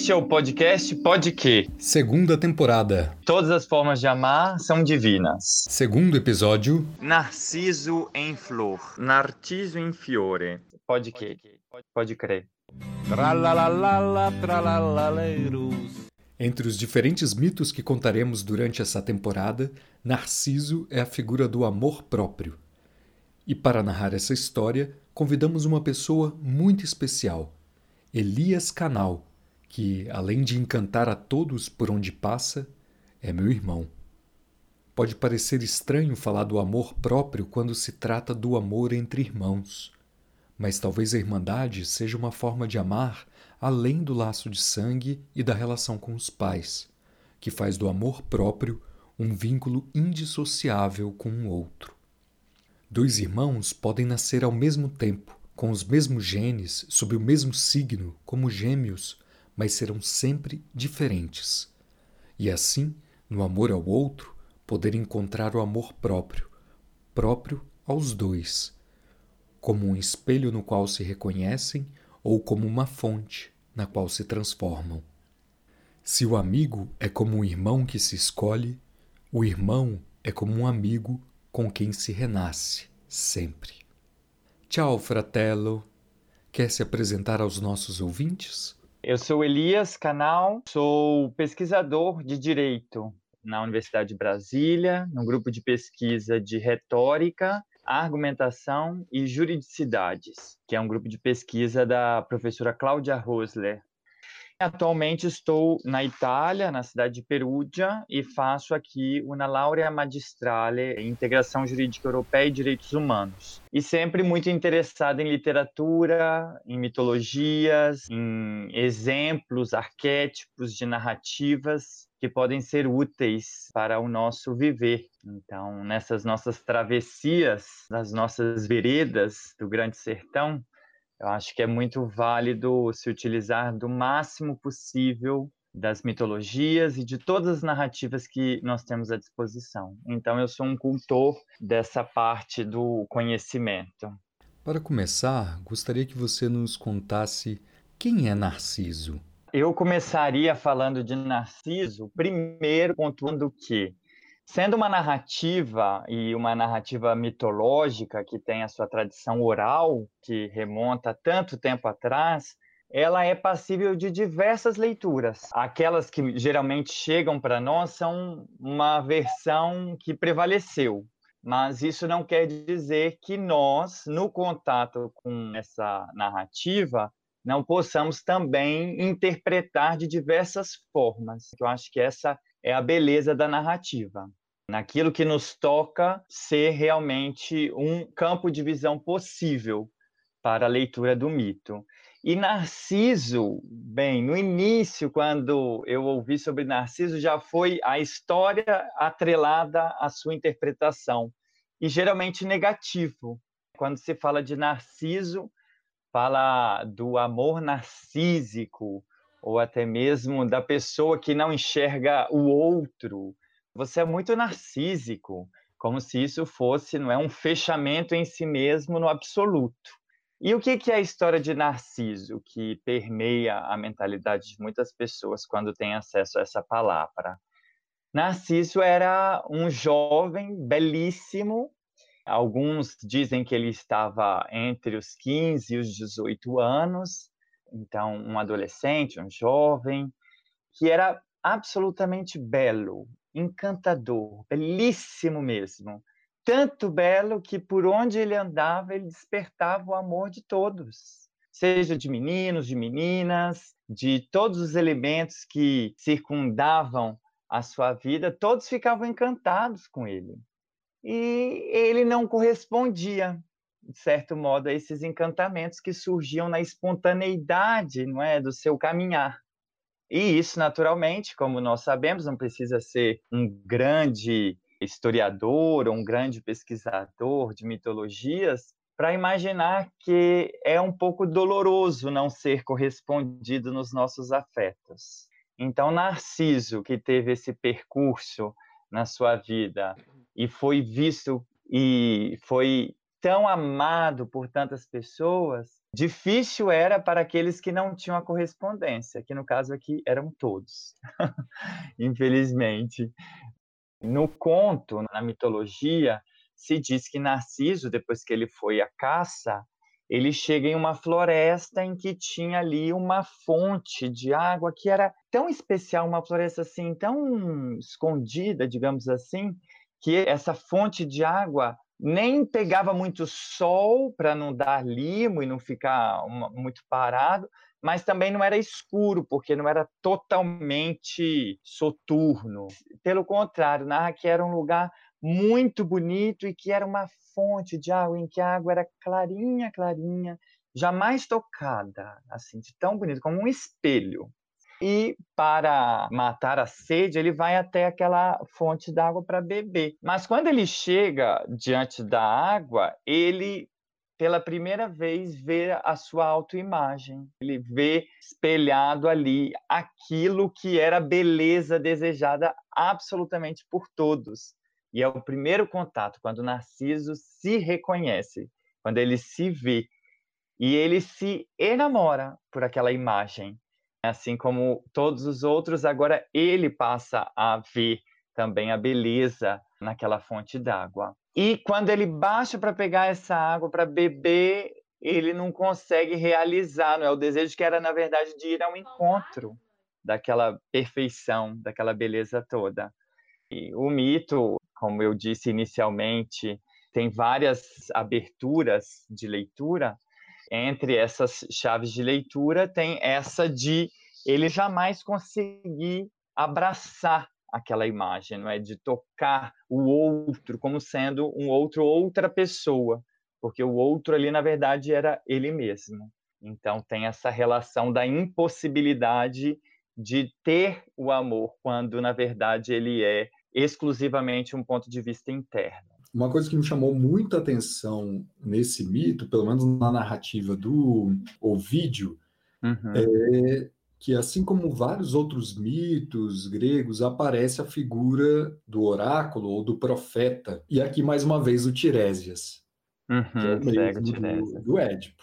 Este é o podcast Pode Que. Segunda temporada. Todas as formas de amar são divinas. Segundo episódio. Narciso em flor. Narciso em fiore. Pode que. Pode crer. Tralalala, Entre os diferentes mitos que contaremos durante essa temporada, Narciso é a figura do amor próprio. E para narrar essa história, convidamos uma pessoa muito especial, Elias Canal, que, além de encantar a todos por onde passa, é meu irmão. Pode parecer estranho falar do amor próprio quando se trata do amor entre irmãos, mas talvez a irmandade seja uma forma de amar além do laço de sangue e da relação com os pais, que faz do amor próprio um vínculo indissociável com o outro. Dois irmãos podem nascer ao mesmo tempo, com os mesmos genes, sob o mesmo signo, como gêmeos, mas serão sempre diferentes. E assim, no amor ao outro, poder encontrar o amor próprio, próprio aos dois, como um espelho no qual se reconhecem ou como uma fonte na qual se transformam. Se o amigo é como um irmão que se escolhe, o irmão é como um amigo com quem se renasce sempre. Tchau, fratello. Quer se apresentar aos nossos ouvintes? Eu sou Elias Canal, sou pesquisador de direito na Universidade de Brasília, no grupo de pesquisa de retórica, argumentação e juridicidades, que é um grupo de pesquisa da professora Cláudia Rosler, Atualmente estou na Itália, na cidade de Perugia, e faço aqui uma laurea magistrale em integração jurídica europeia e direitos humanos. E sempre muito interessado em literatura, em mitologias, em exemplos, arquétipos de narrativas que podem ser úteis para o nosso viver. Então, nessas nossas travessias, nas nossas veredas do Grande Sertão, eu acho que é muito válido se utilizar do máximo possível das mitologias e de todas as narrativas que nós temos à disposição. Então, eu sou um cultor dessa parte do conhecimento. Para começar, gostaria que você nos contasse quem é Narciso. Eu começaria falando de Narciso, primeiro pontuando que Sendo uma narrativa e uma narrativa mitológica que tem a sua tradição oral, que remonta tanto tempo atrás, ela é passível de diversas leituras. Aquelas que geralmente chegam para nós são uma versão que prevaleceu, mas isso não quer dizer que nós, no contato com essa narrativa, não possamos também interpretar de diversas formas. Eu acho que essa é a beleza da narrativa naquilo que nos toca ser realmente um campo de visão possível para a leitura do mito. E Narciso, bem, no início, quando eu ouvi sobre Narciso, já foi a história atrelada à sua interpretação, e geralmente negativo. Quando se fala de Narciso, fala do amor narcísico, ou até mesmo da pessoa que não enxerga o outro, você é muito narcísico, como se isso fosse não é um fechamento em si mesmo no absoluto. E o que, que é a história de Narciso que permeia a mentalidade de muitas pessoas quando têm acesso a essa palavra? Narciso era um jovem belíssimo. Alguns dizem que ele estava entre os 15 e os 18 anos, então um adolescente, um jovem, que era absolutamente belo, encantador, belíssimo mesmo. Tanto belo que por onde ele andava, ele despertava o amor de todos, seja de meninos, de meninas, de todos os elementos que circundavam a sua vida, todos ficavam encantados com ele. E ele não correspondia, de certo modo, a esses encantamentos que surgiam na espontaneidade, não é, do seu caminhar. E isso, naturalmente, como nós sabemos, não precisa ser um grande historiador ou um grande pesquisador de mitologias para imaginar que é um pouco doloroso não ser correspondido nos nossos afetos. Então, Narciso, que teve esse percurso na sua vida e foi visto e foi tão amado por tantas pessoas, difícil era para aqueles que não tinham a correspondência, que no caso aqui eram todos, infelizmente. No conto, na mitologia, se diz que Narciso, depois que ele foi à caça, ele chega em uma floresta em que tinha ali uma fonte de água que era tão especial, uma floresta assim, tão escondida, digamos assim, que essa fonte de água nem pegava muito sol para não dar limo e não ficar uma, muito parado, mas também não era escuro, porque não era totalmente soturno. Pelo contrário, narra que era um lugar muito bonito e que era uma fonte de água em que a água era clarinha, clarinha, jamais tocada, assim, de tão bonito, como um espelho. E para matar a sede, ele vai até aquela fonte d'água para beber. Mas quando ele chega diante da água, ele pela primeira vez vê a sua autoimagem. Ele vê espelhado ali aquilo que era a beleza desejada absolutamente por todos. E é o primeiro contato quando Narciso se reconhece, quando ele se vê e ele se enamora por aquela imagem. Assim como todos os outros, agora ele passa a ver também a beleza naquela fonte d'água. E quando ele baixa para pegar essa água para beber, ele não consegue realizar, não é o desejo que era na verdade de ir ao encontro daquela perfeição, daquela beleza toda. E o mito como eu disse inicialmente, tem várias aberturas de leitura. Entre essas chaves de leitura, tem essa de ele jamais conseguir abraçar aquela imagem, não é? De tocar o outro como sendo um outro, outra pessoa, porque o outro ali, na verdade, era ele mesmo. Então, tem essa relação da impossibilidade de ter o amor, quando, na verdade, ele é exclusivamente um ponto de vista interno. Uma coisa que me chamou muita atenção nesse mito, pelo menos na narrativa do Ovídio, uhum. é que, assim como vários outros mitos gregos, aparece a figura do oráculo ou do profeta. E aqui, mais uma vez, o Tiresias, uhum, que é o mesmo do, do Édipo.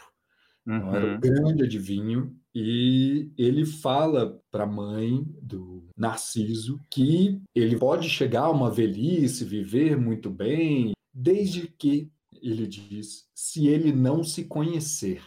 Uhum. Então, era o grande adivinho e ele fala para a mãe do Narciso que ele pode chegar a uma velhice, viver muito bem, desde que, ele diz, se ele não se conhecer.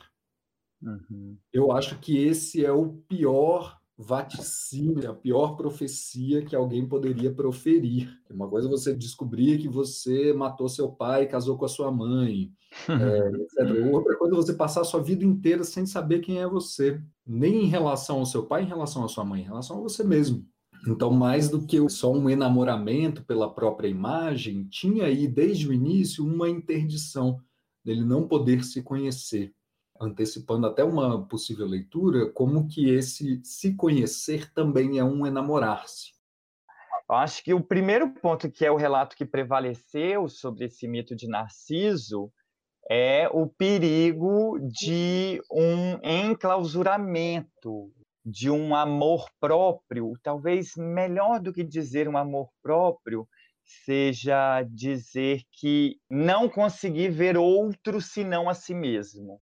Uhum. Eu acho que esse é o pior vaticínio, a pior profecia que alguém poderia proferir. Uma coisa é você descobrir que você matou seu pai, casou com a sua mãe, é, etc. Outra coisa é você passar a sua vida inteira sem saber quem é você, nem em relação ao seu pai, em relação à sua mãe, em relação a você mesmo. Então, mais do que só um enamoramento pela própria imagem, tinha aí desde o início uma interdição dele não poder se conhecer antecipando até uma possível leitura, como que esse se conhecer também é um enamorar-se. Acho que o primeiro ponto que é o relato que prevaleceu sobre esse mito de Narciso é o perigo de um enclausuramento, de um amor próprio, talvez melhor do que dizer um amor próprio, seja dizer que não conseguir ver outro senão a si mesmo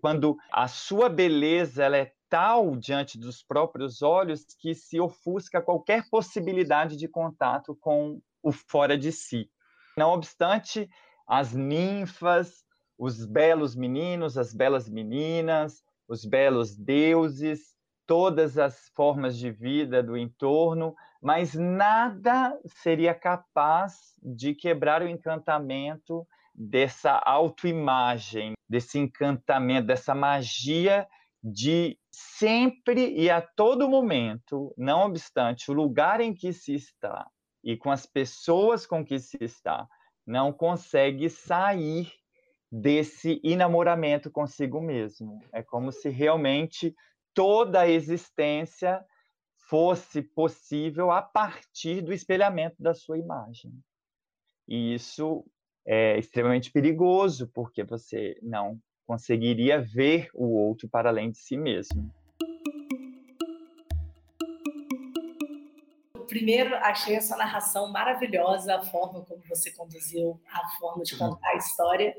quando a sua beleza ela é tal diante dos próprios olhos que se ofusca qualquer possibilidade de contato com o fora de si. Não obstante, as ninfas, os belos meninos, as belas meninas, os belos deuses, todas as formas de vida do entorno, mas nada seria capaz de quebrar o encantamento dessa autoimagem, desse encantamento, dessa magia de sempre e a todo momento, não obstante o lugar em que se está e com as pessoas com que se está, não consegue sair desse enamoramento consigo mesmo. É como se realmente toda a existência fosse possível a partir do espelhamento da sua imagem. E isso é extremamente perigoso, porque você não conseguiria ver o outro para além de si mesmo. Primeiro, achei essa narração maravilhosa, a forma como você conduziu, a forma de contar a história.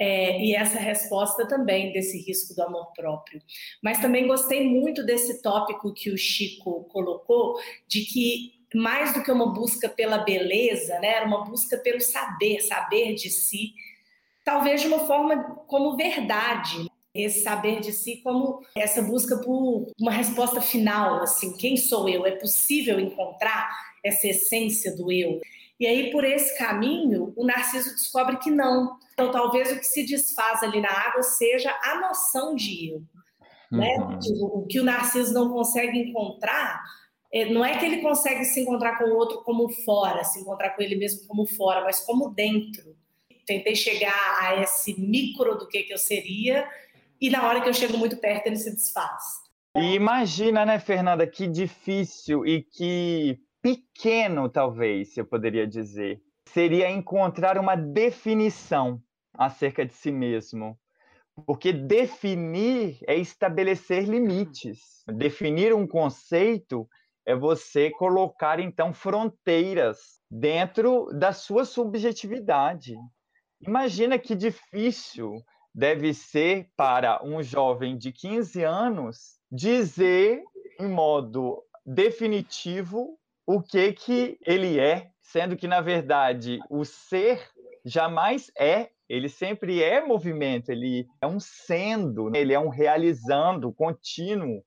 É, e essa resposta também desse risco do amor próprio. Mas também gostei muito desse tópico que o Chico colocou, de que mais do que uma busca pela beleza, né, era uma busca pelo saber, saber de si, talvez de uma forma como verdade, esse saber de si como essa busca por uma resposta final, assim, quem sou eu? É possível encontrar essa essência do eu? E aí, por esse caminho, o Narciso descobre que não. Então, talvez o que se desfaz ali na água seja a noção de eu. Né? Uhum. Né? O que o Narciso não consegue encontrar, não é que ele consegue se encontrar com o outro como fora, se encontrar com ele mesmo como fora, mas como dentro. Tentei chegar a esse micro do que, que eu seria, e na hora que eu chego muito perto, ele se desfaz. E imagina, né, Fernanda, que difícil e que pequeno, talvez, eu poderia dizer, seria encontrar uma definição acerca de si mesmo. Porque definir é estabelecer limites. Definir um conceito é você colocar, então, fronteiras dentro da sua subjetividade. Imagina que difícil deve ser para um jovem de 15 anos dizer, em modo definitivo, o que que ele é, sendo que na verdade o ser jamais é, ele sempre é movimento, ele é um sendo, né? ele é um realizando contínuo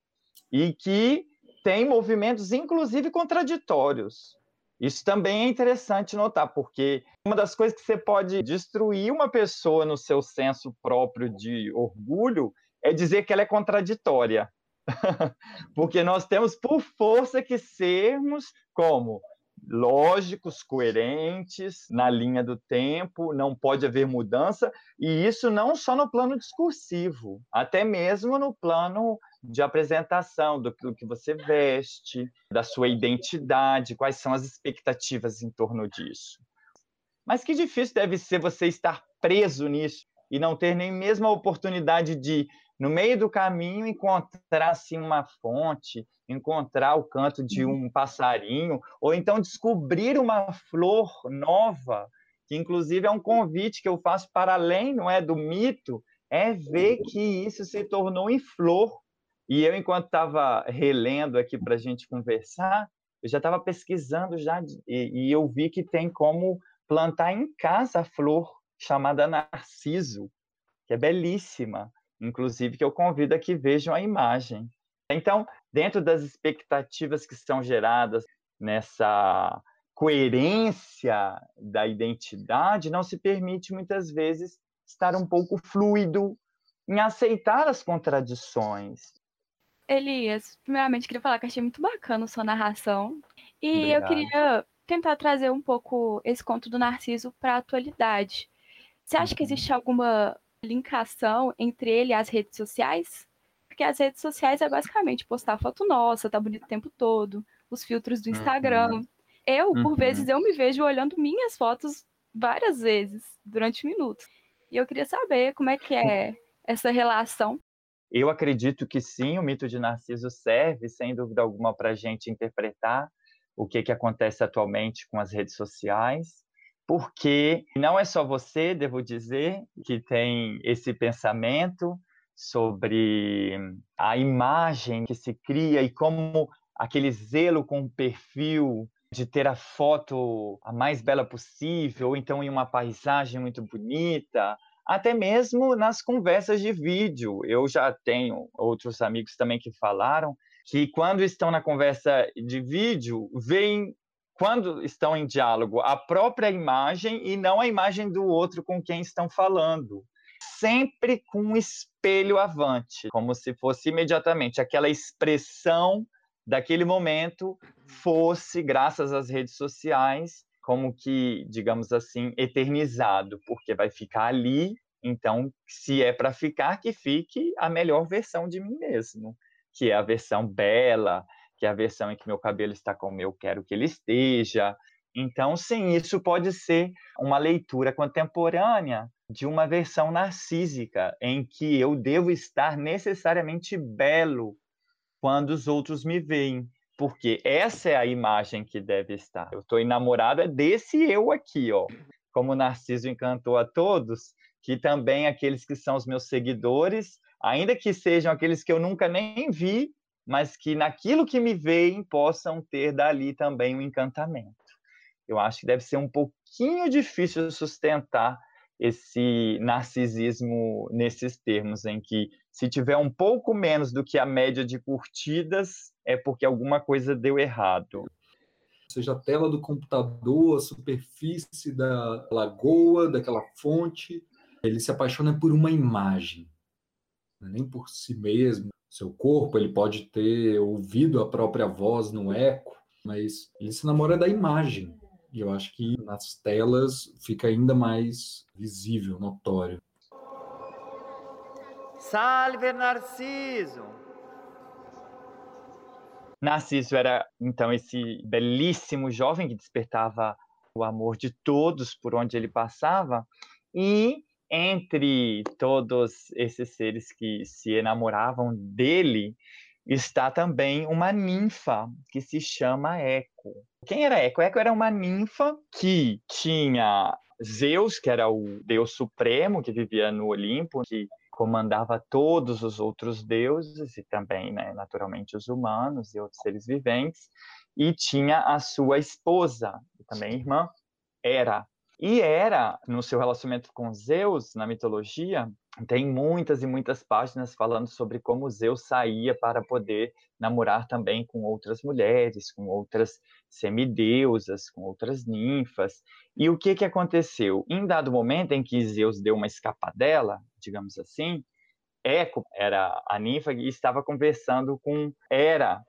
e que tem movimentos inclusive contraditórios. Isso também é interessante notar, porque uma das coisas que você pode destruir uma pessoa no seu senso próprio de orgulho é dizer que ela é contraditória. Porque nós temos por força que sermos como lógicos, coerentes, na linha do tempo, não pode haver mudança, e isso não só no plano discursivo, até mesmo no plano de apresentação do que você veste, da sua identidade, quais são as expectativas em torno disso. Mas que difícil deve ser você estar preso nisso e não ter nem mesmo a oportunidade de no meio do caminho encontrar assim uma fonte, encontrar o canto de uhum. um passarinho, ou então descobrir uma flor nova, que inclusive é um convite que eu faço para além, não é, do mito, é ver que isso se tornou em flor. E eu, enquanto estava relendo aqui para a gente conversar, eu já estava pesquisando já e, e eu vi que tem como plantar em casa a flor chamada narciso, que é belíssima inclusive que eu convido a que vejam a imagem. Então, dentro das expectativas que são geradas nessa coerência da identidade, não se permite muitas vezes estar um pouco fluido em aceitar as contradições. Elias, primeiramente queria falar que achei muito bacana a sua narração e Obrigado. eu queria tentar trazer um pouco esse conto do Narciso para a atualidade. Você acha que uhum. existe alguma linkação entre ele e as redes sociais? Porque as redes sociais é basicamente postar foto nossa, tá bonito o tempo todo, os filtros do Instagram. Uhum. Eu, por uhum. vezes, eu me vejo olhando minhas fotos várias vezes, durante minutos. E eu queria saber como é que é essa relação. Eu acredito que sim, o mito de Narciso serve, sem dúvida alguma, para a gente interpretar o que, que acontece atualmente com as redes sociais porque não é só você, devo dizer, que tem esse pensamento sobre a imagem que se cria e como aquele zelo com o perfil de ter a foto a mais bela possível, ou então em uma paisagem muito bonita, até mesmo nas conversas de vídeo. Eu já tenho outros amigos também que falaram que quando estão na conversa de vídeo, veem quando estão em diálogo, a própria imagem e não a imagem do outro com quem estão falando. Sempre com um espelho avante, como se fosse imediatamente aquela expressão daquele momento fosse, graças às redes sociais, como que, digamos assim, eternizado, porque vai ficar ali. Então, se é para ficar, que fique a melhor versão de mim mesmo, que é a versão bela, que é a versão em que meu cabelo está como eu quero que ele esteja. Então, sim, isso pode ser uma leitura contemporânea de uma versão narcísica, em que eu devo estar necessariamente belo quando os outros me veem, porque essa é a imagem que deve estar. Eu estou enamorado é desse eu aqui, ó. Como Narciso encantou a todos, que também aqueles que são os meus seguidores, ainda que sejam aqueles que eu nunca nem vi, mas que naquilo que me veem possam ter dali também um encantamento. Eu acho que deve ser um pouquinho difícil sustentar esse narcisismo nesses termos, em que se tiver um pouco menos do que a média de curtidas, é porque alguma coisa deu errado. Seja a tela do computador, a superfície da lagoa, daquela fonte, ele se apaixona por uma imagem, é nem por si mesmo. Seu corpo, ele pode ter ouvido a própria voz no eco, mas ele se namora da imagem. E eu acho que nas telas fica ainda mais visível, notório. Salve Narciso! Narciso era então esse belíssimo jovem que despertava o amor de todos por onde ele passava e entre todos esses seres que se enamoravam dele, está também uma ninfa que se chama Eco. Quem era Eco? Eco era uma ninfa que tinha Zeus, que era o deus supremo que vivia no Olimpo, que comandava todos os outros deuses e também, né, naturalmente, os humanos e outros seres viventes, e tinha a sua esposa, e também irmã, Hera, e Hera, no seu relacionamento com Zeus, na mitologia, tem muitas e muitas páginas falando sobre como Zeus saía para poder namorar também com outras mulheres, com outras semideusas, com outras ninfas. E o que, que aconteceu? Em dado momento em que Zeus deu uma escapadela, digamos assim, Eco era a ninfa e estava conversando com Hera.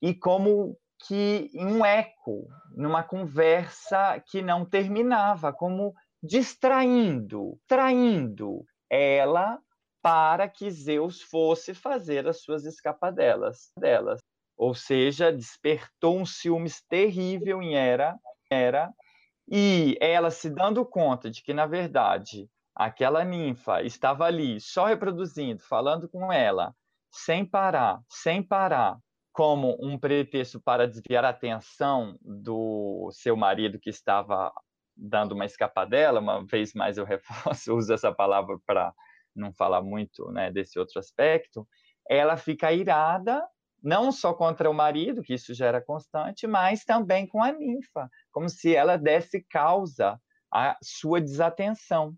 E como que um eco, numa conversa que não terminava, como distraindo, traindo ela para que Zeus fosse fazer as suas escapadelas delas. Ou seja, despertou um ciúmes terrível em Hera, Hera e ela se dando conta de que, na verdade, aquela ninfa estava ali só reproduzindo, falando com ela, sem parar, sem parar, como um pretexto para desviar a atenção do seu marido que estava dando uma escapadela, uma vez mais eu reforço, uso essa palavra para não falar muito né, desse outro aspecto, ela fica irada, não só contra o marido, que isso já era constante, mas também com a ninfa, como se ela desse causa à sua desatenção.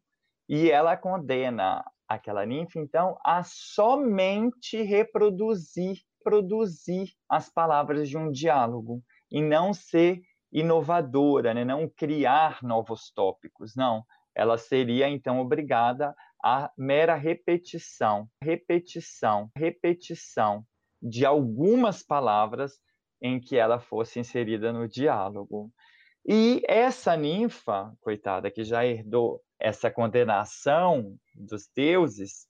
E ela condena aquela ninfa, então, a somente reproduzir produzir as palavras de um diálogo e não ser inovadora, né? não criar novos tópicos, não. Ela seria então obrigada à mera repetição, repetição, repetição de algumas palavras em que ela fosse inserida no diálogo. E essa ninfa, coitada, que já herdou essa condenação dos deuses,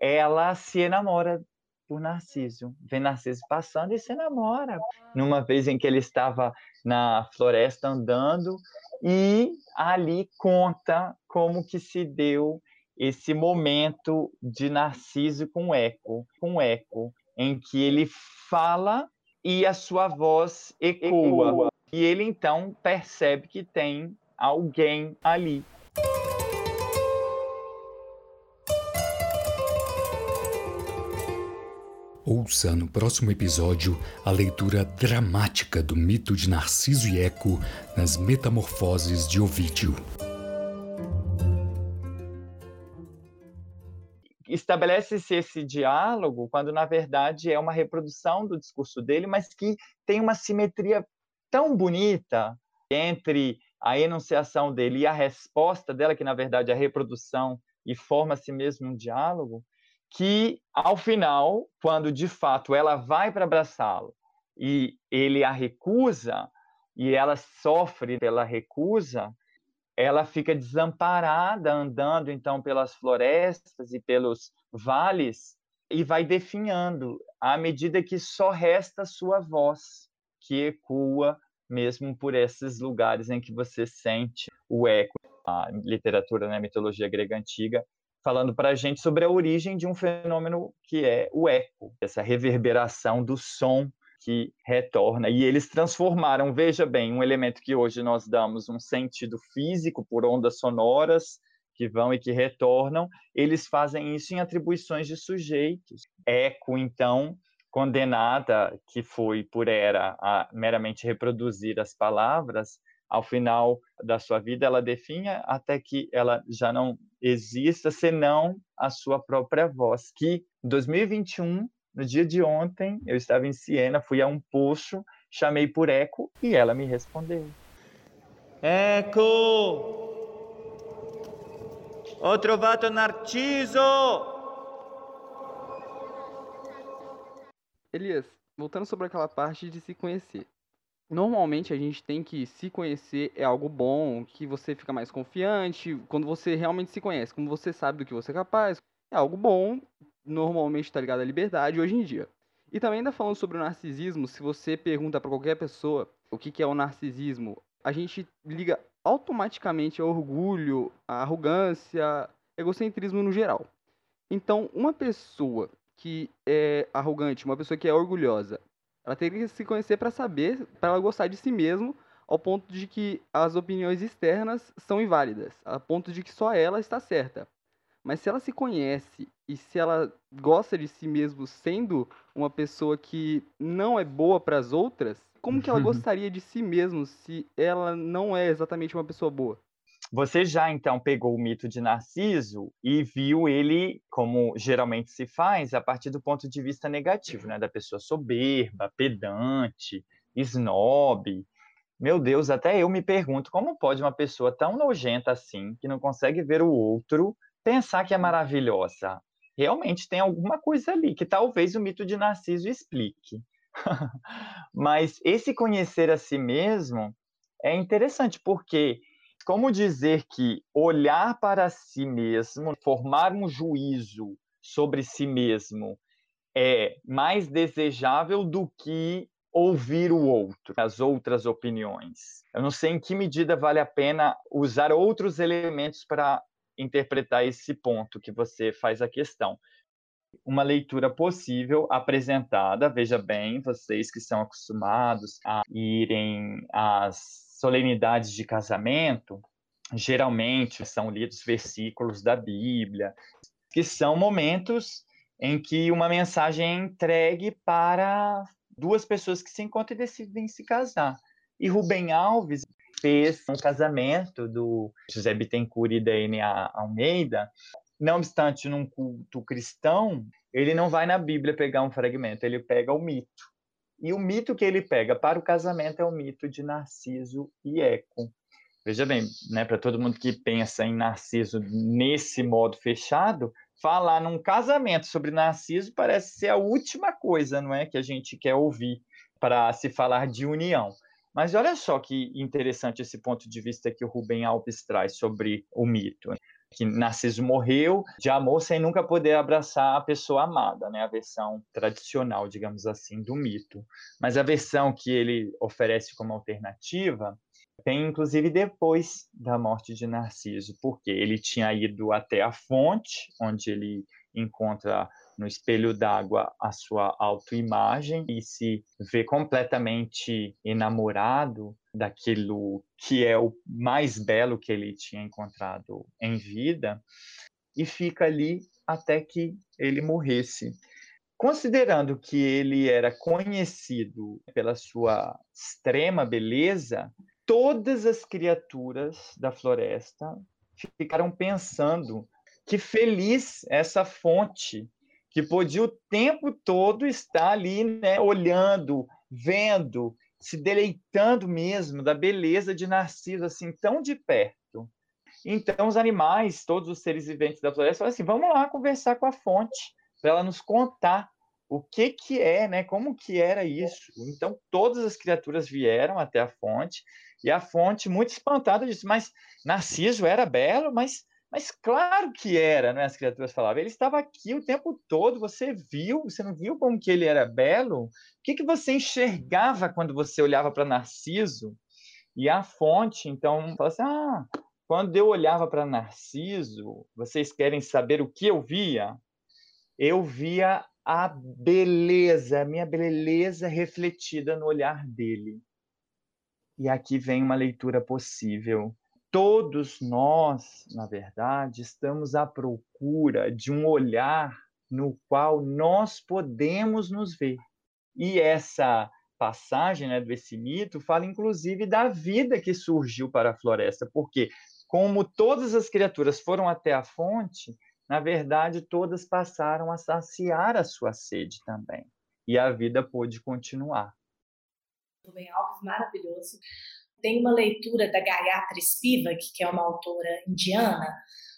ela se enamora por Narciso. Vê Narciso passando e se namora. Numa vez em que ele estava na floresta andando e ali conta como que se deu esse momento de Narciso com eco, com eco, em que ele fala e a sua voz ecoa. ecoa. E ele então percebe que tem alguém ali. Ouça no próximo episódio a leitura dramática do mito de Narciso e Eco nas Metamorfoses de Ovídio. Estabelece-se esse diálogo quando, na verdade, é uma reprodução do discurso dele, mas que tem uma simetria tão bonita entre a enunciação dele e a resposta dela, que, na verdade, é a reprodução e forma-se mesmo um diálogo, que ao final, quando de fato ela vai para abraçá-lo e ele a recusa e ela sofre pela recusa, ela fica desamparada andando então pelas florestas e pelos vales e vai definhando à medida que só resta sua voz que ecoa mesmo por esses lugares em que você sente o eco. A literatura, né, a mitologia grega antiga falando para a gente sobre a origem de um fenômeno que é o eco, essa reverberação do som que retorna. E eles transformaram, veja bem, um elemento que hoje nós damos um sentido físico por ondas sonoras, que vão e que retornam, eles fazem isso em atribuições de sujeitos. Eco, então, condenada, que foi por Hera a meramente reproduzir as palavras, ao final da sua vida ela definha até que ela já não exista senão a sua própria voz, que em 2021, no dia de ontem, eu estava em Siena, fui a um poço, chamei por Eco e ela me respondeu. Eco! Ho trovato Narciso! Elias, voltando sobre aquela parte de se conhecer. Normalmente a gente tem que se conhecer é algo bom, que você fica mais confiante, quando você realmente se conhece, como você sabe do que você é capaz, é algo bom, normalmente está ligado à liberdade hoje em dia. E também ainda falando sobre o narcisismo, se você pergunta para qualquer pessoa o que, que é o narcisismo, a gente liga automaticamente ao orgulho, à arrogância, egocentrismo no geral. Então, uma pessoa que é arrogante, uma pessoa que é orgulhosa, ela teria que se conhecer para saber, para ela gostar de si mesmo, ao ponto de que as opiniões externas são inválidas, a ponto de que só ela está certa. Mas se ela se conhece e se ela gosta de si mesmo sendo uma pessoa que não é boa para as outras, como que ela gostaria de si mesmo se ela não é exatamente uma pessoa boa? Você já então pegou o mito de Narciso e viu ele, como geralmente se faz, a partir do ponto de vista negativo, né? Da pessoa soberba, pedante, snob. Meu Deus, até eu me pergunto como pode uma pessoa tão nojenta assim, que não consegue ver o outro, pensar que é maravilhosa. Realmente tem alguma coisa ali que talvez o mito de Narciso explique. Mas esse conhecer a si mesmo é interessante porque como dizer que olhar para si mesmo, formar um juízo sobre si mesmo é mais desejável do que ouvir o outro, as outras opiniões. Eu não sei em que medida vale a pena usar outros elementos para interpretar esse ponto que você faz a questão. Uma leitura possível apresentada, veja bem, vocês que são acostumados a irem às solenidades de casamento, geralmente são lidos versículos da Bíblia, que são momentos em que uma mensagem é entregue para duas pessoas que se encontram e decidem se casar. E Rubem Alves fez um casamento do José Bittencourt e da N.A. Almeida. Não obstante, num culto cristão, ele não vai na Bíblia pegar um fragmento, ele pega o mito. E o mito que ele pega para o casamento é o mito de Narciso e Eco. Veja bem, né, para todo mundo que pensa em Narciso nesse modo fechado, falar num casamento sobre Narciso parece ser a última coisa, não é, que a gente quer ouvir para se falar de união. Mas olha só que interessante esse ponto de vista que o Rubem Alves traz sobre o mito que Narciso morreu de amor sem nunca poder abraçar a pessoa amada, né? A versão tradicional, digamos assim, do mito. Mas a versão que ele oferece como alternativa tem inclusive depois da morte de Narciso, porque ele tinha ido até a fonte, onde ele encontra no espelho d'água a sua autoimagem e se vê completamente enamorado daquilo que é o mais belo que ele tinha encontrado em vida e fica ali até que ele morresse. Considerando que ele era conhecido pela sua extrema beleza, todas as criaturas da floresta ficaram pensando que feliz essa fonte que podia o tempo todo estar ali, né, olhando, vendo, se deleitando mesmo da beleza de Narciso, assim, tão de perto. Então, os animais, todos os seres viventes da floresta, falaram assim: vamos lá conversar com a fonte, para ela nos contar o que que é, né? Como que era isso? Então, todas as criaturas vieram até a fonte, e a fonte, muito espantada, disse: Mas Narciso era belo, mas mas claro que era, né? As criaturas falavam. Ele estava aqui o tempo todo. Você viu? Você não viu como que ele era belo? O que, que você enxergava quando você olhava para Narciso? E a fonte, então, fala assim: ah, quando eu olhava para Narciso, vocês querem saber o que eu via? Eu via a beleza, a minha beleza refletida no olhar dele. E aqui vem uma leitura possível todos nós, na verdade, estamos à procura de um olhar no qual nós podemos nos ver. E essa passagem né, desse mito fala, inclusive, da vida que surgiu para a floresta, porque, como todas as criaturas foram até a fonte, na verdade, todas passaram a saciar a sua sede também. E a vida pôde continuar. Rubem Alves, maravilhoso. Tem uma leitura da Gayatri Spivak, que é uma autora indiana,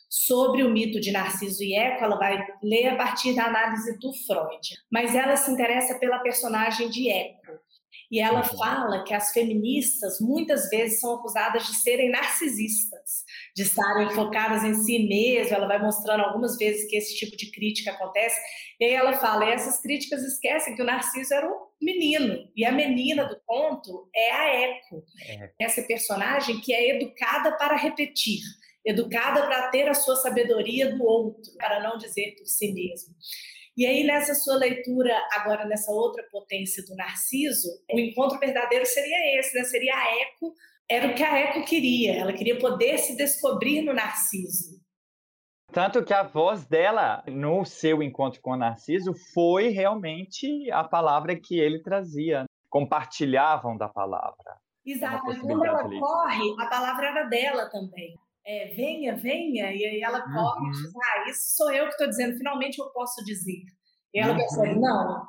sobre o mito de Narciso e Eco, ela vai ler a partir da análise do Freud. Mas ela se interessa pela personagem de Eco. E ela uhum. fala que as feministas muitas vezes são acusadas de serem narcisistas, de estarem focadas em si mesmas. Ela vai mostrando algumas vezes que esse tipo de crítica acontece. E aí ela fala: e essas críticas esquecem que o Narciso era um menino e a menina do conto é a Eco, é. essa personagem que é educada para repetir, educada para ter a sua sabedoria do outro, para não dizer por si mesmo. E aí, nessa sua leitura, agora nessa outra potência do Narciso, o encontro verdadeiro seria esse, né? Seria a Eco, era o que a Eco queria, ela queria poder se descobrir no Narciso. Tanto que a voz dela, no seu encontro com o Narciso, foi realmente a palavra que ele trazia. Compartilhavam da palavra. Exato, quando ela corre, a palavra era dela também é, venha, venha, e aí ela corre uhum. e diz, ah, isso sou eu que estou dizendo, finalmente eu posso dizer. E ela uhum. pensa, não,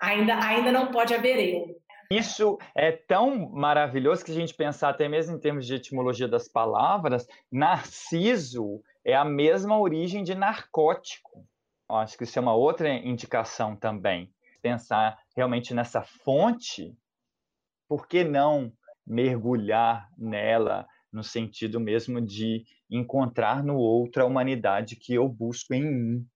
ainda, ainda não pode haver eu. Isso é tão maravilhoso que a gente pensar até mesmo em termos de etimologia das palavras, narciso é a mesma origem de narcótico. Acho que isso é uma outra indicação também. Pensar realmente nessa fonte, por que não mergulhar nela, no sentido mesmo de encontrar no outro a humanidade que eu busco em mim.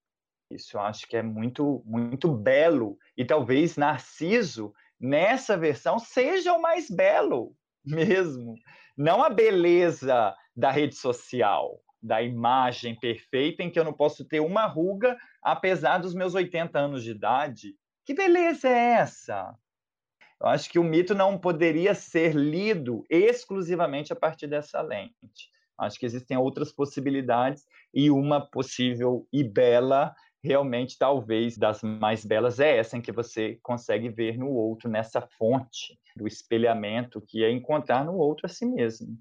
Isso eu acho que é muito, muito belo. E talvez Narciso, nessa versão, seja o mais belo mesmo. Não a beleza da rede social, da imagem perfeita em que eu não posso ter uma ruga apesar dos meus 80 anos de idade. Que beleza é essa? Eu acho que o mito não poderia ser lido exclusivamente a partir dessa lente. Acho que existem outras possibilidades e uma possível e bela, realmente talvez das mais belas é essa em que você consegue ver no outro nessa fonte do espelhamento que é encontrar no outro a si mesmo.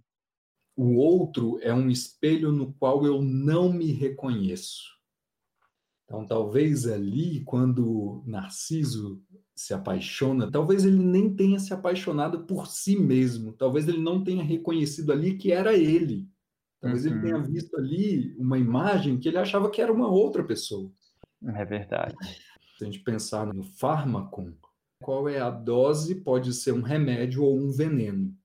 O outro é um espelho no qual eu não me reconheço. Então, talvez ali, quando Narciso se apaixona, talvez ele nem tenha se apaixonado por si mesmo, talvez ele não tenha reconhecido ali que era ele. Talvez uhum. ele tenha uhum. visto ali uma imagem que ele achava que era uma outra pessoa. É verdade. Se a gente pensar no fármaco, qual é a dose? Pode ser um remédio ou um veneno.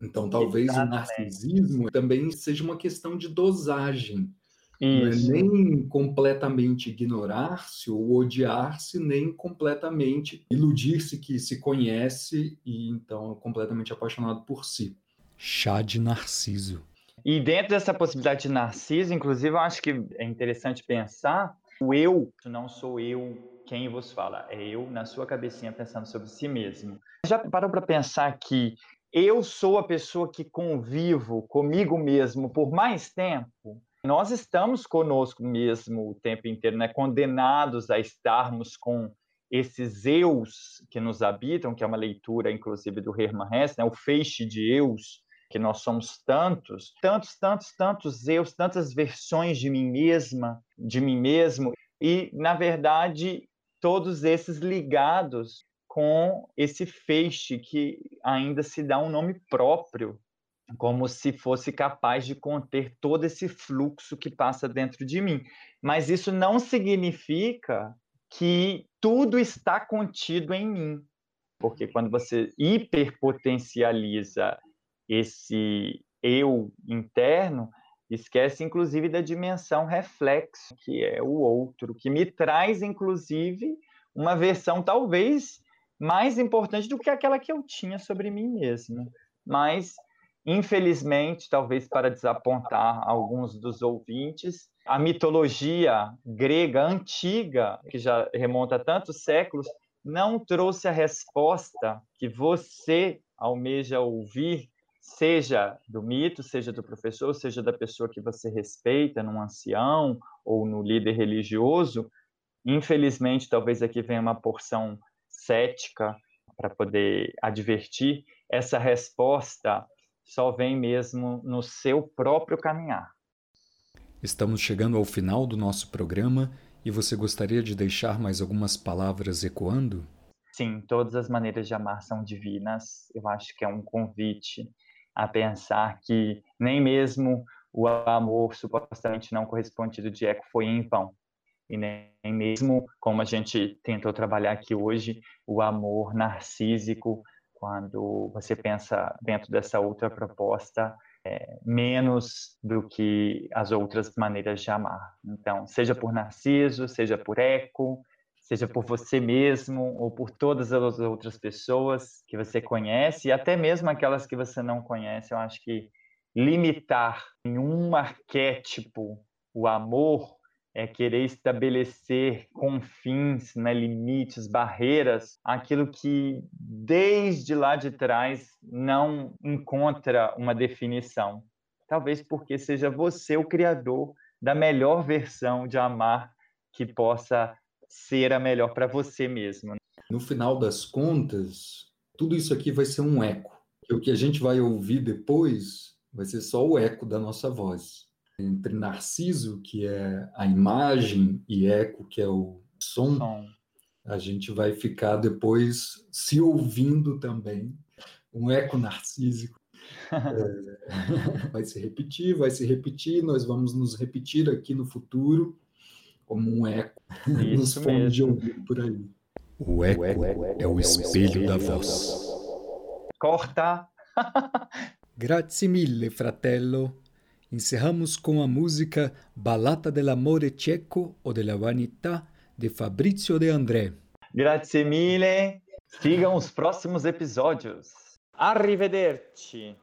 Então, talvez Exatamente. o narcisismo também seja uma questão de dosagem. Isso. Não é nem completamente ignorar-se ou odiar-se, nem completamente iludir-se que se conhece e então é completamente apaixonado por si. Chá de Narciso. E dentro dessa possibilidade de Narciso, inclusive, eu acho que é interessante pensar o eu não sou eu quem vos fala, é eu na sua cabecinha pensando sobre si mesmo. Já parou para pensar que eu sou a pessoa que convivo comigo mesmo por mais tempo? nós estamos conosco mesmo o tempo inteiro, né? condenados a estarmos com esses eus que nos habitam, que é uma leitura, inclusive, do Hermann Hesse, né? o feixe de eus, que nós somos tantos, tantos, tantos, tantos eus, tantas versões de mim mesma, de mim mesmo, e, na verdade, todos esses ligados com esse feixe que ainda se dá um nome próprio como se fosse capaz de conter todo esse fluxo que passa dentro de mim. Mas isso não significa que tudo está contido em mim, porque quando você hiperpotencializa esse eu interno, esquece inclusive da dimensão reflexo, que é o outro, que me traz inclusive uma versão talvez mais importante do que aquela que eu tinha sobre mim mesmo. Mas Infelizmente, talvez para desapontar alguns dos ouvintes, a mitologia grega antiga, que já remonta a tantos séculos, não trouxe a resposta que você almeja ouvir seja do mito, seja do professor, seja da pessoa que você respeita, num ancião ou no líder religioso, infelizmente, talvez aqui venha uma porção cética para poder advertir, essa resposta só vem mesmo no seu próprio caminhar. Estamos chegando ao final do nosso programa e você gostaria de deixar mais algumas palavras ecoando? Sim, todas as maneiras de amar são divinas. Eu acho que é um convite a pensar que nem mesmo o amor supostamente não correspondido de Eco foi em vão. E nem mesmo, como a gente tentou trabalhar aqui hoje, o amor narcísico, quando você pensa dentro dessa outra proposta, é menos do que as outras maneiras de amar. Então, seja por Narciso, seja por Eco, seja por você mesmo ou por todas as outras pessoas que você conhece e até mesmo aquelas que você não conhece. Eu acho que limitar em um arquétipo o amor é querer estabelecer confins, né, limites, barreiras, aquilo que desde lá de trás não encontra uma definição. Talvez porque seja você o criador da melhor versão de amar que possa ser a melhor para você mesmo. No final das contas, tudo isso aqui vai ser um eco. E o que a gente vai ouvir depois vai ser só o eco da nossa voz. Entre Narciso, que é a imagem, e Eco, que é o som, som. a gente vai ficar depois se ouvindo também. Um eco narcísico. é, vai se repetir, vai se repetir, nós vamos nos repetir aqui no futuro como um eco nos fones de ouvido por aí. O eco, é o espelho da voz. Corta! Grazie mille, fratello. Encerramos com a música Balata dell'amore cieco o della vanità de Fabrizio De André. Grazie mille. Sigam os próximos episódios. Arrivederci.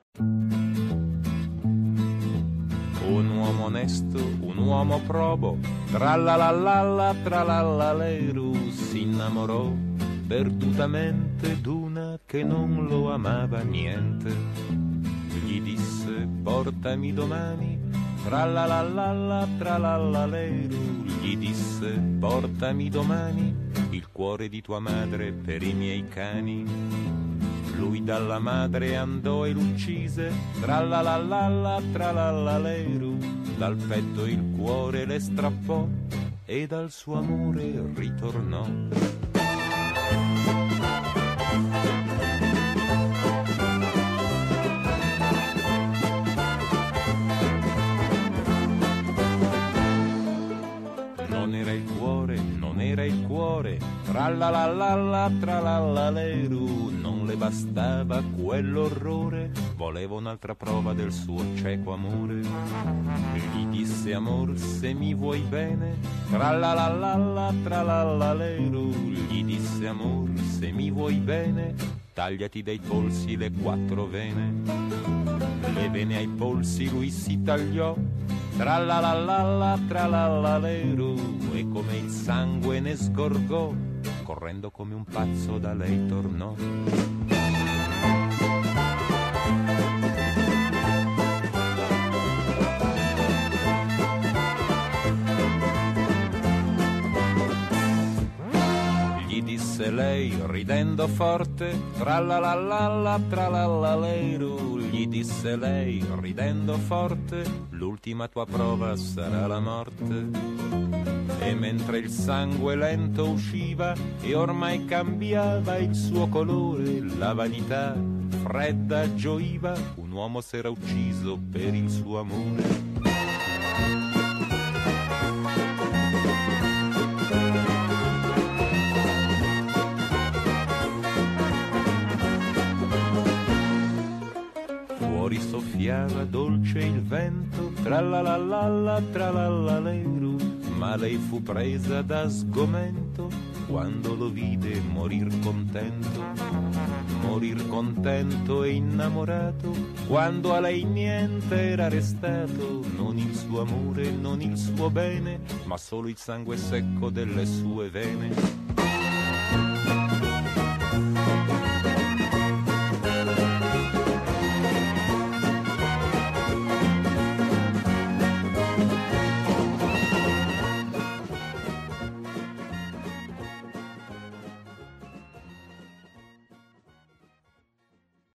un uomo onesto, un uomo probo, tra la la la la tra la la leru, si innamorò perdutamente d'una che non lo amava niente. Gli disse portami domani, tra la la la la tra la la leru, gli disse portami domani il cuore di tua madre per i miei cani. Lui dalla madre andò e l'uccise, tra la la la la tra la la leru, dal petto il cuore le strappò e dal suo amore ritornò. Tra la la la la tra la la leru, le bastava quell'orrore, voleva un'altra prova del suo cieco amore. Gli disse amor se mi vuoi bene, tra la la la la tra la la leru. Gli disse amor se mi vuoi bene, tagliati dai polsi le quattro vene. Le vene ai polsi lui si tagliò, tra la la la la tra la la leru, e come il sangue ne sgorgò correndo come un pazzo da lei tornò. Disse lei ridendo forte, tra la la la la tra la la leiru, gli disse lei ridendo forte, l'ultima tua prova sarà la morte e mentre il sangue lento usciva e ormai cambiava il suo colore, la vanità fredda gioiva, un uomo s'era ucciso per il suo amore. Soffiava dolce il vento, tra la la la la tra la la leru ma lei fu presa da sgomento quando lo vide morir contento, morir contento e innamorato, quando a lei niente era restato, non il suo amore, non il suo bene, ma solo il sangue secco delle sue vene